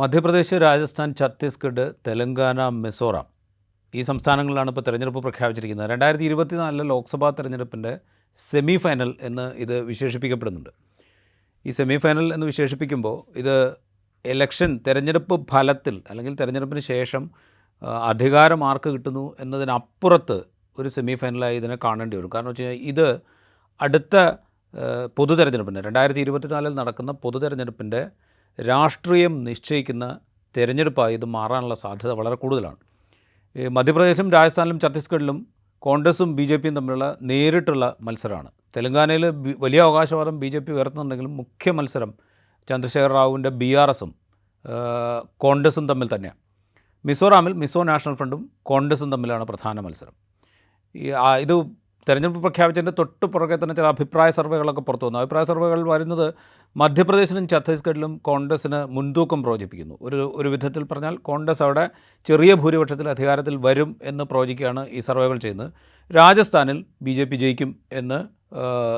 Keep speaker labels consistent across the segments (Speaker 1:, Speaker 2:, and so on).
Speaker 1: മധ്യപ്രദേശ് രാജസ്ഥാൻ ഛത്തീസ്ഗഡ് തെലങ്കാന മിസോറാം ഈ സംസ്ഥാനങ്ങളിലാണ് ഇപ്പോൾ തെരഞ്ഞെടുപ്പ് പ്രഖ്യാപിച്ചിരിക്കുന്നത്. രണ്ടായിരത്തി ഇരുപത്തിനാലിലെ ലോക്സഭാ തെരഞ്ഞെടുപ്പിന്റെ സെമി ഫൈനൽ എന്ന് ഇത് വിശേഷിപ്പിക്കപ്പെടുന്നുണ്ട്. ഈ സെമി ഫൈനൽ എന്ന് വിശേഷിപ്പിക്കുമ്പോൾ ഇത് എലക്ഷൻ തെരഞ്ഞെടുപ്പ് ഫലത്തിൽ അല്ലെങ്കിൽ തെരഞ്ഞെടുപ്പിന് ശേഷം അധികാരം ആർക്ക് കിട്ടുന്നു എന്നതിനപ്പുറത്ത് ഒരു സെമി ഫൈനലായി ഇതിനെ കാണേണ്ടി വരും. കാരണം വെച്ച് കഴിഞ്ഞാൽ ഇത് അടുത്ത പൊതു തെരഞ്ഞെടുപ്പിന്റെ രണ്ടായിരത്തി ഇരുപത്തിനാലിൽ നടക്കുന്ന പൊതു തെരഞ്ഞെടുപ്പിന്റെ രാഷ്ട്രീയം നിശ്ചയിക്കുന്ന തിരഞ്ഞെടുപ്പായി ഇത് മാറാനുള്ള സാധ്യത വളരെ കൂടുതലാണ്. മധ്യപ്രദേശിലും രാജസ്ഥാനിലും ഛത്തീസ്ഗഡിലും കോൺഗ്രസും ബി ജെ പിയും തമ്മിലുള്ള നേരിട്ടുള്ള മത്സരമാണ്. തെലങ്കാനയിൽ വലിയ അവകാശവാദം ബി ജെ പി ഉയർത്തുന്നുണ്ടെങ്കിലും മുഖ്യ മത്സരം ചന്ദ്രശേഖർ റാവുവിന്റെ ബി ആർ എസും കോൺഗ്രസും തമ്മിൽ തന്നെയാണ് മിസോറാമിൽ മിസോ നാഷണൽ ഫ്രണ്ടും കോൺഗ്രസും തമ്മിലാണ് പ്രധാന മത്സരം. ഇത് തെരഞ്ഞെടുപ്പ് പ്രഖ്യാപിച്ചതിന്റെ തൊട്ട് പുറകെ തന്നെ ചില അഭിപ്രായ സർവേകളൊക്കെ പുറത്തു വന്നു. അഭിപ്രായ സർവേകൾ വരുന്നത് മധ്യപ്രദേശിലും ഛത്തീസ്ഗഡിലും കോൺഗ്രസ്സിന് മുൻതൂക്കം പ്രവചിപ്പിക്കുന്നു. ഒരു ഒരു വിധത്തിൽ പറഞ്ഞാൽ കോൺഗ്രസ് അവിടെ ചെറിയ ഭൂരിപക്ഷത്തിൽ അധികാരത്തിൽ വരും എന്ന് പ്രവചിക്കുകയാണ് ഈ സർവേകൾ ചെയ്യുന്നത്. രാജസ്ഥാനിൽ ബി ജെ പി ജയിക്കും എന്ന്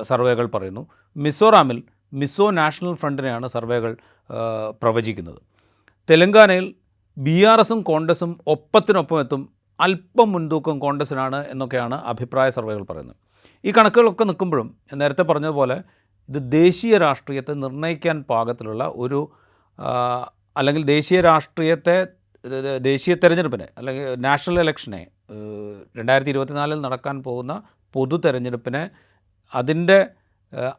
Speaker 1: സർവേകൾ പറയുന്നു. മിസോറാമിൽ മിസോ നാഷണൽ ഫ്രണ്ടിനെയാണ് സർവേകൾ പ്രവചിക്കുന്നത്. തെലങ്കാനയിൽ ബി ആർ എസും കോൺഗ്രസും ഒപ്പത്തിനൊപ്പം എത്തും അല്പം മുൻതൂക്കം കോൺഗ്രസിനാണ് എന്നൊക്കെയാണ് അഭിപ്രായ സർവേകൾ പറയുന്നത്. ഈ കണക്കുകളൊക്കെ നിൽക്കുമ്പോഴും നേരത്തെ പറഞ്ഞതുപോലെ ഇത് ദേശീയ രാഷ്ട്രീയത്തെ നിർണയിക്കാൻ പാകത്തിലുള്ള ഒരു അല്ലെങ്കിൽ ദേശീയ രാഷ്ട്രീയത്തെ ദേശീയ തെരഞ്ഞെടുപ്പിനെ അല്ലെങ്കിൽ നാഷണൽ ഇലക്ഷനെ രണ്ടായിരത്തി ഇരുപത്തിനാലിൽ നടക്കാൻ പോകുന്ന പൊതു തെരഞ്ഞെടുപ്പിനെ അതിന്റെ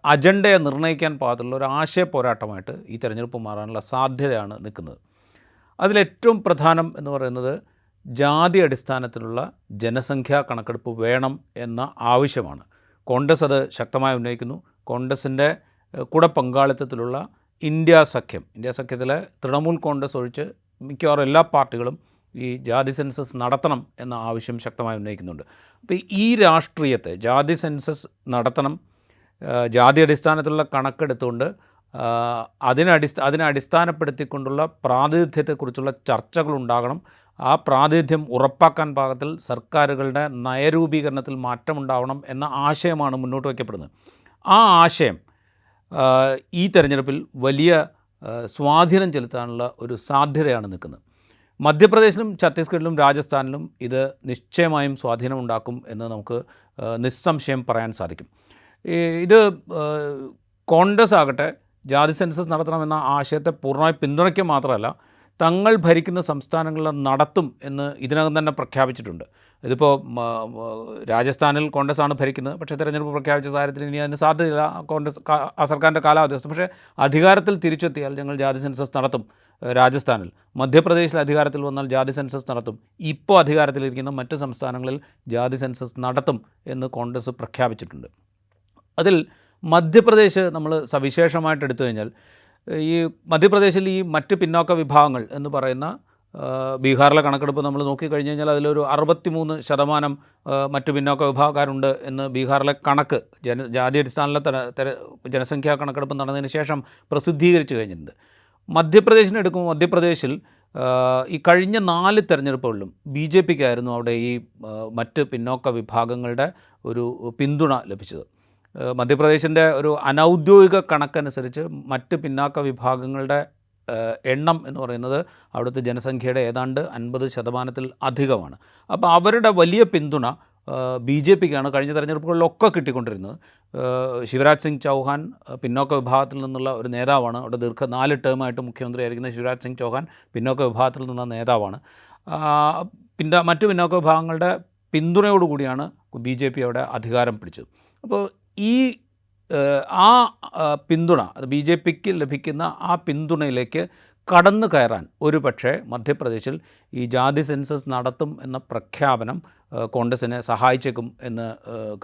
Speaker 1: അജണ്ടയെ നിർണയിക്കാൻ പാകത്തിലുള്ള ഒരു ആശയ പോരാട്ടമായിട്ട് ഈ തെരഞ്ഞെടുപ്പ് മാറാനുള്ള സാധ്യതയാണ് നിൽക്കുന്നത്. അതിലേറ്റവും പ്രധാനം എന്ന് പറയുന്നത് ജാതി അടിസ്ഥാനത്തിലുള്ള ജനസംഖ്യാ കണക്കെടുപ്പ് വേണം എന്ന ആവശ്യമാണ്. കോൺഗ്രസ് അത് ശക്തമായി ഉന്നയിക്കുന്നു. കോൺഗ്രസിന്റെ കൂടെ പങ്കാളിത്തത്തിലുള്ള ഇന്ത്യ സഖ്യം. ഇന്ത്യ സഖ്യത്തിലെ തൃണമൂൽ കോൺഗ്രസ് ഒഴിച്ച് മിക്കവാറും എല്ലാ പാർട്ടികളും ഈ ജാതി സെൻസസ് നടത്തണം എന്ന ആവശ്യം ശക്തമായി ഉന്നയിക്കുന്നുണ്ട്. അപ്പോൾ ഈ രാഷ്ട്രീയത്തെ ജാതി സെൻസസ് നടത്തണം ജാതി അടിസ്ഥാനത്തിലുള്ള കണക്കെടുത്തുകൊണ്ട് അതിനടിസ്ഥ അതിനെ അടിസ്ഥാനപ്പെടുത്തിക്കൊണ്ടുള്ള പ്രാതിനിധ്യത്തെക്കുറിച്ചുള്ള ചർച്ചകൾ ഉണ്ടാകണം ആ പ്രാതിനിധ്യം ഉറപ്പാക്കാൻ പാകത്തിൽ സർക്കാരുകളുടെ നയരൂപീകരണത്തിൽ മാറ്റമുണ്ടാവണം എന്ന ആശയമാണ് മുന്നോട്ട് വയ്ക്കപ്പെടുന്നത്. ആ ആശയം ഈ തെരഞ്ഞെടുപ്പിൽ വലിയ സ്വാധീനം ചെലുത്താനുള്ള ഒരു സാധ്യതയാണ് നിൽക്കുന്നത്. മധ്യപ്രദേശിലും ഛത്തീസ്ഗഡിലും രാജസ്ഥാനിലും ഇത് നിശ്ചയമായും സ്വാധീനമുണ്ടാക്കും എന്ന് നമുക്ക് നിസ്സംശയം പറയാൻ സാധിക്കും. ഇത് കോൺഗ്രസ് ആകട്ടെ ജാതി സെൻസസ് നടത്തണമെന്ന ആശയത്തെ പൂർണമായി പിന്തുണയ്ക്കുക മാത്രമല്ല തങ്ങൾ ഭരിക്കുന്ന സംസ്ഥാനങ്ങളിൽ നടത്തും എന്ന് ഇതിനകം തന്നെ പ്രഖ്യാപിച്ചിട്ടുണ്ട്. ഇതിപ്പോൾ രാജസ്ഥാനിൽ കോൺഗ്രസ് ആണ് ഭരിക്കുന്നത്. പക്ഷേ തെരഞ്ഞെടുപ്പ് പ്രഖ്യാപിച്ച സാഹചര്യത്തിൽ ഇനി അതിന് സാധ്യതയില്ല. കോൺഗ്രസ് ആ സർക്കാരിന്റെ കാലാവധി പക്ഷേ അധികാരത്തിൽ തിരിച്ചെത്തിയാൽ ഞങ്ങൾ ജാതി സെൻസസ് നടത്തും രാജസ്ഥാനിൽ. മധ്യപ്രദേശിൽ അധികാരത്തിൽ വന്നാൽ ജാതി സെൻസസ് നടത്തും. ഇപ്പോൾ അധികാരത്തിലിരിക്കുന്ന മറ്റ് സംസ്ഥാനങ്ങളിൽ ജാതി സെൻസസ് നടത്തും എന്ന് കോൺഗ്രസ് പ്രഖ്യാപിച്ചിട്ടുണ്ട്. അതിൽ മധ്യപ്രദേശ് നമ്മൾ സവിശേഷമായിട്ട് എടുത്തു കഴിഞ്ഞാൽ ഈ മധ്യപ്രദേശിൽ ഈ മറ്റ് പിന്നോക്ക വിഭാഗങ്ങൾ എന്ന് പറയുന്ന ബീഹാറിലെ കണക്കെടുപ്പ് നമ്മൾ നോക്കിക്കഴിഞ്ഞ് കഴിഞ്ഞാൽ അതിലൊരു അറുപത്തിമൂന്ന് ശതമാനം മറ്റു പിന്നോക്ക വിഭാഗക്കാരുണ്ട് എന്ന് ബീഹാറിലെ കണക്ക് ജന ജാതി അടിസ്ഥാനത്തിലെ തെര ജനസംഖ്യാ കണക്കെടുപ്പ് നടന്നതിന് ശേഷം പ്രസിദ്ധീകരിച്ചു കഴിഞ്ഞിട്ടുണ്ട്. മധ്യപ്രദേശിനെ എടുക്കുമ്പോൾ മധ്യപ്രദേശിൽ ഈ കഴിഞ്ഞ നാല് തെരഞ്ഞെടുപ്പുകളിലും ബി ജെ പിക്കായിരുന്നു അവിടെ ഈ മറ്റ് പിന്നോക്ക വിഭാഗങ്ങളുടെ ഒരു പിന്തുണ ലഭിച്ചത്. മധ്യപ്രദേശിന്റെ ഒരു അനൗദ്യോഗിക കണക്കനുസരിച്ച് മറ്റ് പിന്നാക്ക വിഭാഗങ്ങളുടെ എണ്ണം എന്ന് പറയുന്നത് അവിടുത്തെ ജനസംഖ്യയുടെ ഏതാണ്ട് അൻപത് ശതമാനത്തിൽ അധികമാണ്. അപ്പോൾ അവരുടെ വലിയ പിന്തുണ ബി ജെ പിക്കാണ് കഴിഞ്ഞ തെരഞ്ഞെടുപ്പുകളിലൊക്കെ കിട്ടിക്കൊണ്ടിരുന്നത്. ശിവരാജ് സിംഗ് ചൗഹാൻ പിന്നോക്ക വിഭാഗത്തിൽ നിന്നുള്ള ഒരു നേതാവാണ്. അവിടെ ദീർഘ നാല് ടേമായിട്ട് മുഖ്യമന്ത്രിയായിരിക്കുന്ന ശിവരാജ് സിംഗ് ചൗഹാൻ പിന്നോക്ക വിഭാഗത്തിൽ നിന്നുള്ള നേതാവാണ്. പിന്ന മറ്റു പിന്നോക്ക വിഭാഗങ്ങളുടെ പിന്തുണയോടുകൂടിയാണ് ബി ജെ പി അവിടെ അധികാരം പിടിച്ചത്. അപ്പോൾ ഈ ആ പിന്തുണ അത് ബി ജെ പിക്ക് ലഭിക്കുന്ന ആ പിന്തുണയിലേക്ക് കടന്നു കയറാൻ ഒരു പക്ഷേ മധ്യപ്രദേശിൽ ഈ ജാതി സെൻസസ് നടത്തും എന്ന പ്രഖ്യാപനം കോൺഗ്രസിനെ സഹായിച്ചേക്കും എന്ന്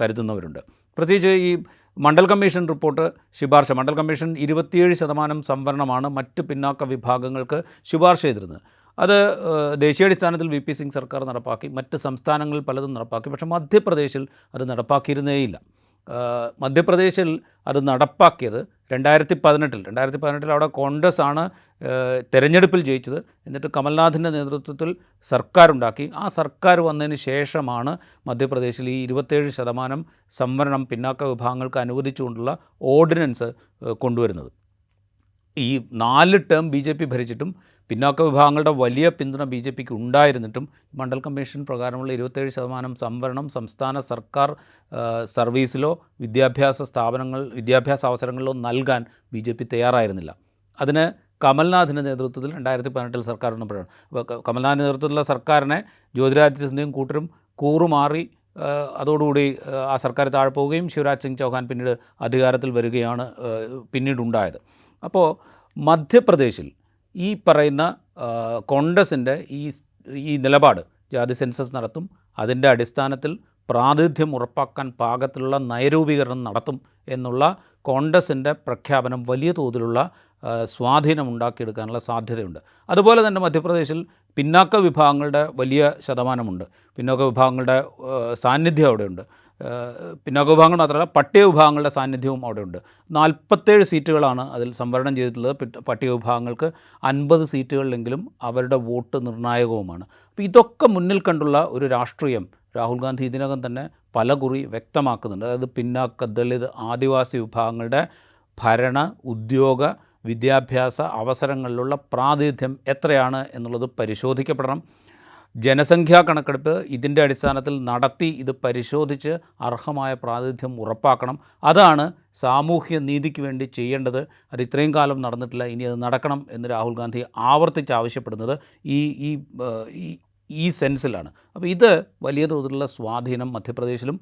Speaker 1: കരുതുന്നവരുണ്ട്. പ്രത്യേകിച്ച് ഈ മണ്ഡൽ കമ്മീഷൻ റിപ്പോർട്ട് ശുപാർശ മണ്ഡൽ കമ്മീഷൻ ഇരുപത്തിയേഴ് ശതമാനം സംവരണമാണ് മറ്റ് പിന്നാക്ക വിഭാഗങ്ങൾക്ക് ശുപാർശ ചെയ്തിരുന്നത്. അത് ദേശീയ ദേശീയാടിസ്ഥാനത്തിൽ വി പി സിംഗ് സർക്കാർ നടപ്പാക്കി മറ്റ് സംസ്ഥാനങ്ങളിൽ പലതും നടപ്പാക്കി പക്ഷേ മധ്യപ്രദേശിൽ അത് നടപ്പാക്കിയിരുന്നേയില്ല. മധ്യപ്രദേശിൽ അത് നടപ്പാക്കിയത് രണ്ടായിരത്തി പതിനെട്ടിൽ രണ്ടായിരത്തി പതിനെട്ടിൽ അവിടെ കോൺഗ്രസ് ആണ് തെരഞ്ഞെടുപ്പിൽ ജയിച്ചത്. എന്നിട്ട് കമൽനാഥിന്റെ നേതൃത്വത്തിൽ സർക്കാരുണ്ടാക്കി. ആ സർക്കാർ വന്നതിന് ശേഷമാണ് മധ്യപ്രദേശിൽ ഈ ഇരുപത്തേഴ് ശതമാനം സംവരണം പിന്നാക്ക വിഭാഗങ്ങൾക്ക് അനുവദിച്ചുകൊണ്ടുള്ള ഓർഡിനൻസ് കൊണ്ടുവരുന്നത്. ഈ നാല് ടേം ബി ജെ പി ഭരിച്ചിട്ടും പിന്നോക്ക വിഭാഗങ്ങളുടെ വലിയ പിന്തുണ ബി ജെ പിക്ക് ഉണ്ടായിരുന്നിട്ടും മണ്ഡൽ കമ്മീഷൻ പ്രകാരമുള്ള ഇരുപത്തേഴ് ശതമാനം സംവരണം സംസ്ഥാന സർക്കാർ സർവീസിലോ വിദ്യാഭ്യാസ സ്ഥാപനങ്ങൾ വിദ്യാഭ്യാസ അവസരങ്ങളിലോ നൽകാൻ ബി ജെ പി തയ്യാറായിരുന്നില്ല. അതിന് കമൽനാഥിന്റെ നേതൃത്വത്തിൽ രണ്ടായിരത്തി പതിനെട്ടിൽ സർക്കാർ ഉണ്ടാണ് അപ്പോൾ കമൽനാഥിന്റെ നേതൃത്വത്തിലുള്ള സർക്കാരിനെ ജ്യോതിരാദിത്യ സിന്ധ്യയും കൂട്ടരും കൂറുമാറി അതോടുകൂടി ആ, സർക്കാർ താഴെ പോവുകയും ശിവരാജ് സിംഗ് ചൗഹാൻ പിന്നീട് അധികാരത്തിൽ വരികയാണ് പിന്നീടുണ്ടായത്. അപ്പോൾ മധ്യപ്രദേശിൽ ഈ പറയുന്ന കോൺഗ്രസിന്റെ ഈ ഈ നിലപാട് ജാതി സെൻസസ് നടത്തും അതിന്റെ അടിസ്ഥാനത്തിൽ പ്രാതിനിധ്യം ഉറപ്പാക്കാൻ പാകത്തിലുള്ള നയരൂപീകരണം നടത്തും എന്നുള്ള കോൺഗ്രസിന്റെ പ്രഖ്യാപനം വലിയ തോതിലുള്ള സ്വാധീനം ഉണ്ടാക്കിയെടുക്കാനുള്ള സാധ്യതയുണ്ട്. അതുപോലെ തന്നെ മധ്യപ്രദേശിൽ പിന്നാക്ക വിഭാഗങ്ങളുടെ വലിയ ശതമാനമുണ്ട്. പിന്നാക്ക വിഭാഗങ്ങളുടെ സാന്നിധ്യം അവിടെയുണ്ട്. പിന്നോക്ക വിഭാഗങ്ങൾ മാത്രമല്ല പട്ടിക വിഭാഗങ്ങളുടെ സാന്നിധ്യവും അവിടെയുണ്ട്. നാൽപ്പത്തേഴ് സീറ്റുകളാണ് അതിൽ സംവരണം ചെയ്തിട്ടുള്ളത്. പിട്ട് പട്ടിക വിഭാഗങ്ങൾക്ക് അൻപത് സീറ്റുകളിലെങ്കിലും അവരുടെ വോട്ട് നിർണായകവുമാണ്. അപ്പോൾ ഇതൊക്കെ മുന്നിൽ കണ്ടുള്ള ഒരു രാഷ്ട്രീയം രാഹുൽ ഗാന്ധി ഇതിനകം തന്നെ പലകുറി വ്യക്തമാക്കുന്നുണ്ട്. അതായത് പിന്നാക്ക ദളിത് ആദിവാസി വിഭാഗങ്ങളുടെ ഭരണ ഉദ്യോഗ വിദ്യാഭ്യാസ അവസരങ്ങളിലുള്ള പ്രാതിനിധ്യം എത്രയാണ് എന്നുള്ളത് പരിശോധിക്കപ്പെടണം. ജനസംഖ്യാ കണക്കെടുപ്പ് ഇതിന്റെ അടിസ്ഥാനത്തിൽ നടത്തി ഇത് പരിശോധിച്ച് അർഹമായ പ്രാതിനിധ്യം ഉറപ്പാക്കണം. അതാണ് സാമൂഹ്യ നീതിക്ക് വേണ്ടി ചെയ്യേണ്ടത്. അത് ഇത്രയും കാലം നടന്നിട്ടില്ല. ഇനി അത് നടക്കണം എന്ന് രാഹുൽ ഗാന്ധി ആവർത്തിച്ച് ആവശ്യപ്പെടുന്നത് ഈ ഈ ഈ സെൻസിലാണ്. അപ്പോൾ ഇത് വലിയ തോതിലുള്ള സ്വാധീനം മധ്യപ്രദേശിലും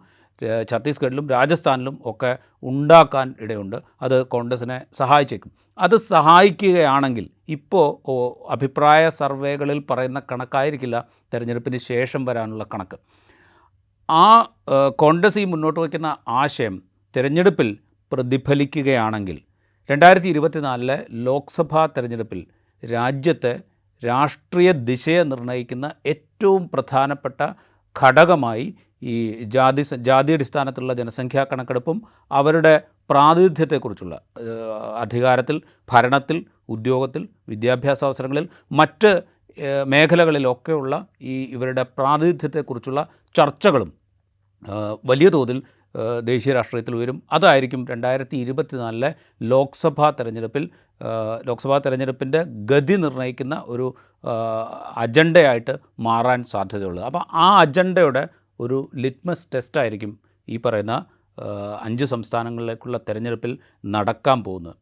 Speaker 1: ഛത്തീസ്ഗഡിലും രാജസ്ഥാനിലും ഒക്കെ ഉണ്ടാക്കാൻ ഇടയുണ്ട്. അത് കോൺഗ്രസിനെ സഹായിച്ചേക്കും. അത് സഹായിക്കുകയാണെങ്കിൽ ഇപ്പോൾ അഭിപ്രായ സർവേകളിൽ പറയുന്ന കണക്കായിരിക്കില്ല തിരഞ്ഞെടുപ്പിന് ശേഷം വരാനുള്ള കണക്ക്. ആ കോൺഗ്രസ് ഈ മുന്നോട്ട് വയ്ക്കുന്ന ആശയം തിരഞ്ഞെടുപ്പിൽ പ്രതിഫലിക്കുകയാണെങ്കിൽ രണ്ടായിരത്തി ഇരുപത്തിനാലിലെ ലോക്സഭാ തിരഞ്ഞെടുപ്പിൽ രാജ്യത്തെ രാഷ്ട്രീയ ദിശയെ നിർണയിക്കുന്ന ഏറ്റവും പ്രധാനപ്പെട്ട ഘടകമായി ഈ ജാതി ജാതി അടിസ്ഥാനത്തിലുള്ള ജനസംഖ്യാ കണക്കെടുപ്പും അവരുടെ പ്രാതിനിധ്യത്തെക്കുറിച്ചുള്ള അധികാരത്തിൽ ഭരണത്തിൽ ഉദ്യോഗത്തിൽ വിദ്യാഭ്യാസ അവസരങ്ങളിൽ മറ്റ് മേഖലകളിലൊക്കെയുള്ള ഈ ഇവരുടെ പ്രാതിനിധ്യത്തെക്കുറിച്ചുള്ള ചർച്ചകളും വലിയ തോതിൽ ദേശീയ രാഷ്ട്രീയത്തിൽ ഉയരും. അതായിരിക്കും രണ്ടായിരത്തി ഇരുപത്തിനാലിലെ ലോക്സഭാ തെരഞ്ഞെടുപ്പിൽ ലോക്സഭാ തെരഞ്ഞെടുപ്പിന്റെ ഗതി നിർണയിക്കുന്ന ഒരു അജണ്ടയായിട്ട് മാറാൻ സാധ്യതയുള്ളത്. അപ്പോൾ ആ അജണ്ടയുടെ ഒരു ലിറ്റ്മസ് ടെസ്റ്റായിരിക്കും ഈ പറയുന്ന അഞ്ച് സംസ്ഥാനങ്ങളിലേക്കുള്ള തെരഞ്ഞെടുപ്പിൽ നടക്കാൻ പോകുന്നത്.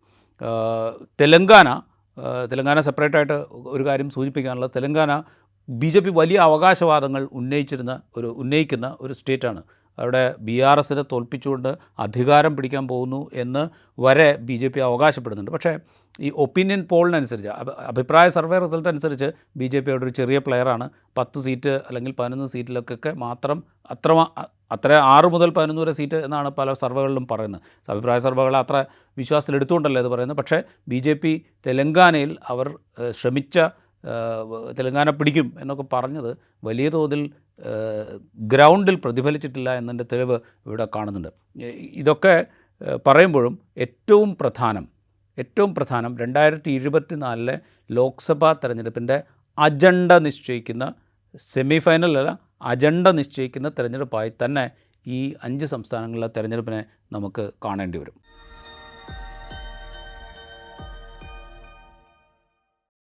Speaker 1: തെലങ്കാന തെലങ്കാന സെപ്പറേറ്റായിട്ട് ഒരു കാര്യം സൂചിപ്പിക്കാനുള്ളത് തെലങ്കാന ബി വലിയ അവകാശവാദങ്ങൾ ഉന്നയിച്ചിരുന്ന ഒരു ഉന്നയിക്കുന്ന ഒരു സ്റ്റേറ്റാണ് അവിടെ ബി ആർ എസിനെ തോൽപ്പിച്ചുകൊണ്ട് അധികാരം പിടിക്കാൻ പോകുന്നു എന്ന് വരെ ബി ജെ പി അവകാശപ്പെടുന്നുണ്ട്. പക്ഷേ ഈ ഒപ്പീനിയൻ പോളിനനുസരിച്ച് അഭി- അഭിപ്രായ സർവേ റിസൾട്ട് അനുസരിച്ച് ബി ജെ പി അവിടെ ഒരു ചെറിയ പ്ലെയറാണ് പത്ത് സീറ്റ് അല്ലെങ്കിൽ പതിനൊന്ന് സീറ്റിലൊക്കെ മാത്രം അത്ര അത്ര ആറ് മുതൽ പതിനൊന്ന് വരെ സീറ്റ് എന്നാണ് പല സർവേകളിലും പറയുന്നത്. അഭിപ്രായ സർവേകളെ അത്ര വിശ്വാസത്തിൽ എടുത്തുകൊണ്ടല്ലേ ഇത് പറയുന്നത്. പക്ഷേ ബി ജെ പി തെലങ്കാനയിൽ അവർ ശ്രമിച്ച തെലങ്കാന പിടിക്കും എന്നൊക്കെ പറഞ്ഞത് വലിയ തോതിൽ ഗ്രൗണ്ടിൽ പ്രതിഫലിച്ചിട്ടില്ല എന്നതിന്റെ തെളിവ് ഇവിടെ കാണുന്നുണ്ട്. ഇതൊക്കെ പറയുമ്പോഴും ഏറ്റവും പ്രധാനം ഏറ്റവും പ്രധാനം രണ്ടായിരത്തി ഇരുപത്തി നാലിലെ ലോക്സഭാ തെരഞ്ഞെടുപ്പിന്റെ അജണ്ട നിശ്ചയിക്കുന്ന സെമി ഫൈനലല്ല അജണ്ട നിശ്ചയിക്കുന്ന തെരഞ്ഞെടുപ്പായി തന്നെ ഈ അഞ്ച് സംസ്ഥാനങ്ങളിലെ തെരഞ്ഞെടുപ്പിനെ നമുക്ക് കാണേണ്ടി വരും.